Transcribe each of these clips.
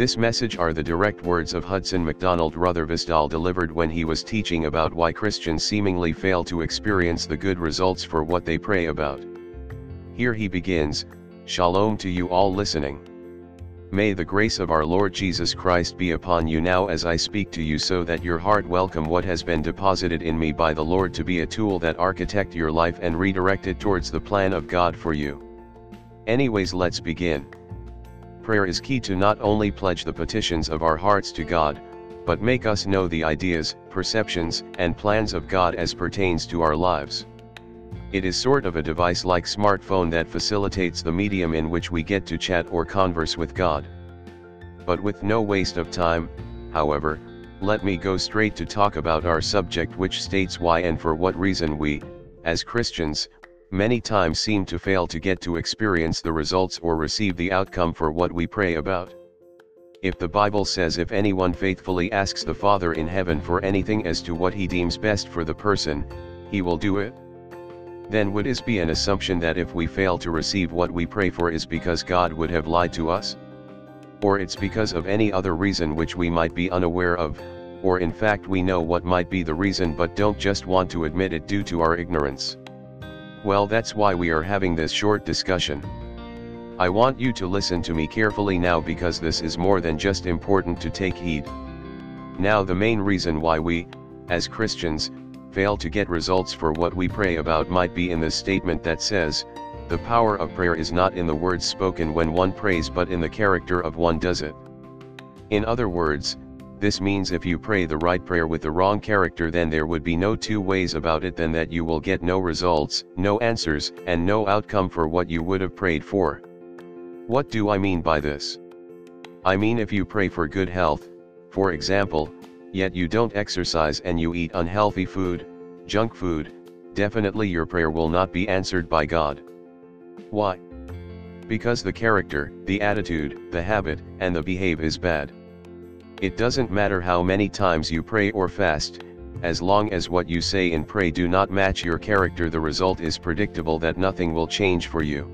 This message are the direct words of Hudson MacDonald Rothervisdal delivered when he was teaching about why Christians seemingly fail to experience the good results for what they pray about. Here he begins, Shalom to you all listening. May the grace of our Lord Jesus Christ be upon you now as I speak to you so that your heart welcome what has been deposited in me by the Lord to be a tool that architect your life and redirect it towards the plan of God for you. Anyways let's begin. Prayer is key to not only pledge the petitions of our hearts to God, but make us know the ideas, perceptions, and plans of God as pertains to our lives. It is sort of a device like smartphone that facilitates the medium in which we get to chat or converse with God. But with no waste of time, however, let me go straight to talk about our subject which states why and for what reason we, as Christians, many times seem to fail to get to experience the results or receive the outcome for what we pray about. If the Bible says if anyone faithfully asks the Father in heaven for anything as to what he deems best for the person, he will do it then would it be an assumption that if we fail to receive what we pray for is because God would have lied to us? Or it's because of any other reason which we might be unaware of, or in fact we know what might be the reason but don't just want to admit it due to our ignorance. Well that's why we are having this short discussion. I want you to listen to me carefully now because this is more than just important to take heed. Now the main reason why we, as Christians, fail to get results for what we pray about might be in the statement that says, the power of prayer is not in the words spoken when one prays but in the character of one does it. In other words, this means if you pray the right prayer with the wrong character then there would be no two ways about it than that you will get no results, no answers, and no outcome for what you would have prayed for. What do I mean by this? I mean if you pray for good health, for example, yet you don't exercise and you eat unhealthy food, junk food, definitely your prayer will not be answered by God. Why? Because the character, the attitude, the habit, and the behave is bad. It doesn't matter how many times you pray or fast, as long as what you say and pray do not match your character the result is predictable that nothing will change for you.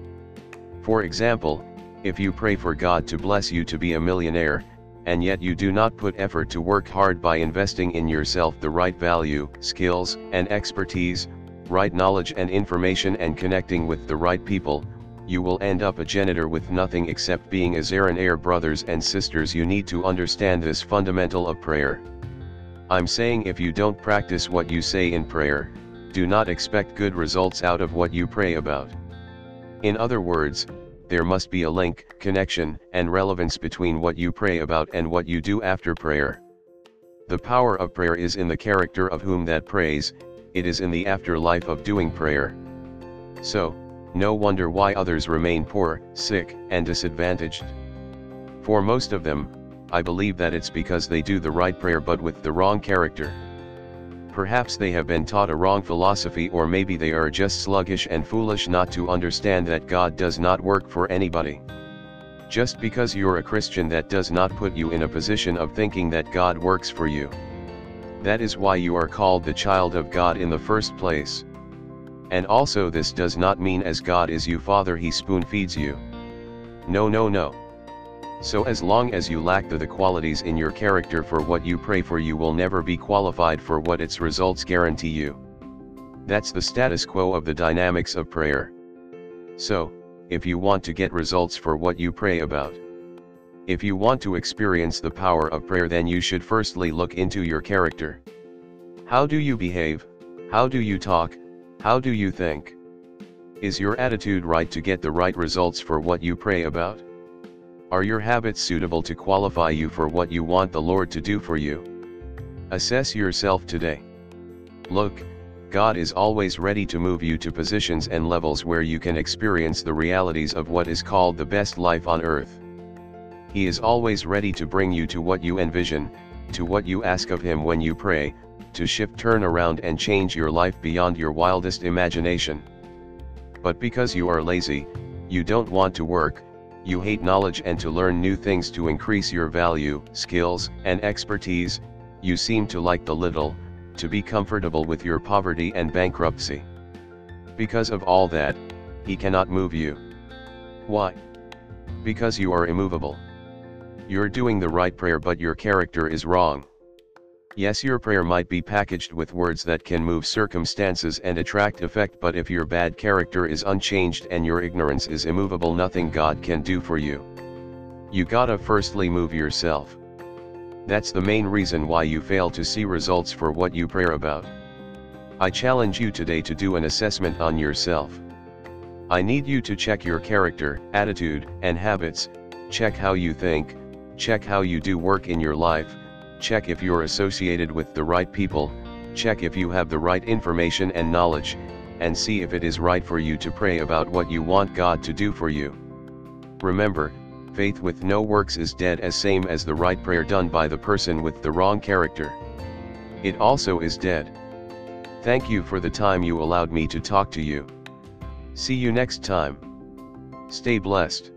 For example, if you pray for God to bless you to be a millionaire, and yet you do not put effort to work hard by investing in yourself the right value, skills, and expertise, right knowledge and information and connecting with the right people, you will end up a janitor with nothing except being a Air brothers and sisters you need to understand this fundamental of prayer. I'm saying if you don't practice what you say in prayer, do not expect good results out of what you pray about. In other words, there must be a link, connection, and relevance between what you pray about and what you do after prayer. The power of prayer is in the character of whom that prays, it is in the afterlife of doing prayer. So, no wonder why others remain poor, sick, and disadvantaged. For most of them, I believe that it's because they do the right prayer but with the wrong character. Perhaps they have been taught a wrong philosophy or maybe they are just sluggish and foolish not to understand that God does not work for anybody. Just because you're a Christian that does not put you in a position of thinking that God works for you. That is why you are called the child of God in the first place. And also this does not mean as God is you father he spoon feeds you. No no no. So as long as you lack the, the qualities in your character for what you pray for you will never be qualified for what its results guarantee you. That's the status quo of the dynamics of prayer. So, if you want to get results for what you pray about. If you want to experience the power of prayer then you should firstly look into your character. How do you behave? How do you talk? How do you think? Is your attitude right to get the right results for what you pray about? Are your habits suitable to qualify you for what you want the Lord to do for you? Assess yourself today. Look, God is always ready to move you to positions and levels where you can experience the realities of what is called the best life on earth. He is always ready to bring you to what you envision, to what you ask of Him when you pray, to shift turn around and change your life beyond your wildest imagination. But because you are lazy, you don't want to work, you hate knowledge and to learn new things to increase your value, skills, and expertise, you seem to like the little, to be comfortable with your poverty and bankruptcy. Because of all that, he cannot move you. Why? Because you are immovable. You're doing the right prayer but your character is wrong. Yes your prayer might be packaged with words that can move circumstances and attract effect but if your bad character is unchanged and your ignorance is immovable nothing God can do for you. You gotta firstly move yourself. That's the main reason why you fail to see results for what you pray about. I challenge you today to do an assessment on yourself. I need you to check your character, attitude, and habits, check how you think, check how you do work in your life, check if you're associated with the right people, check if you have the right information and knowledge, and see if it is right for you to pray about what you want God to do for you. Remember, faith with no works is dead as same as the right prayer done by the person with the wrong character. It also is dead. Thank you for the time you allowed me to talk to you. See you next time. Stay blessed.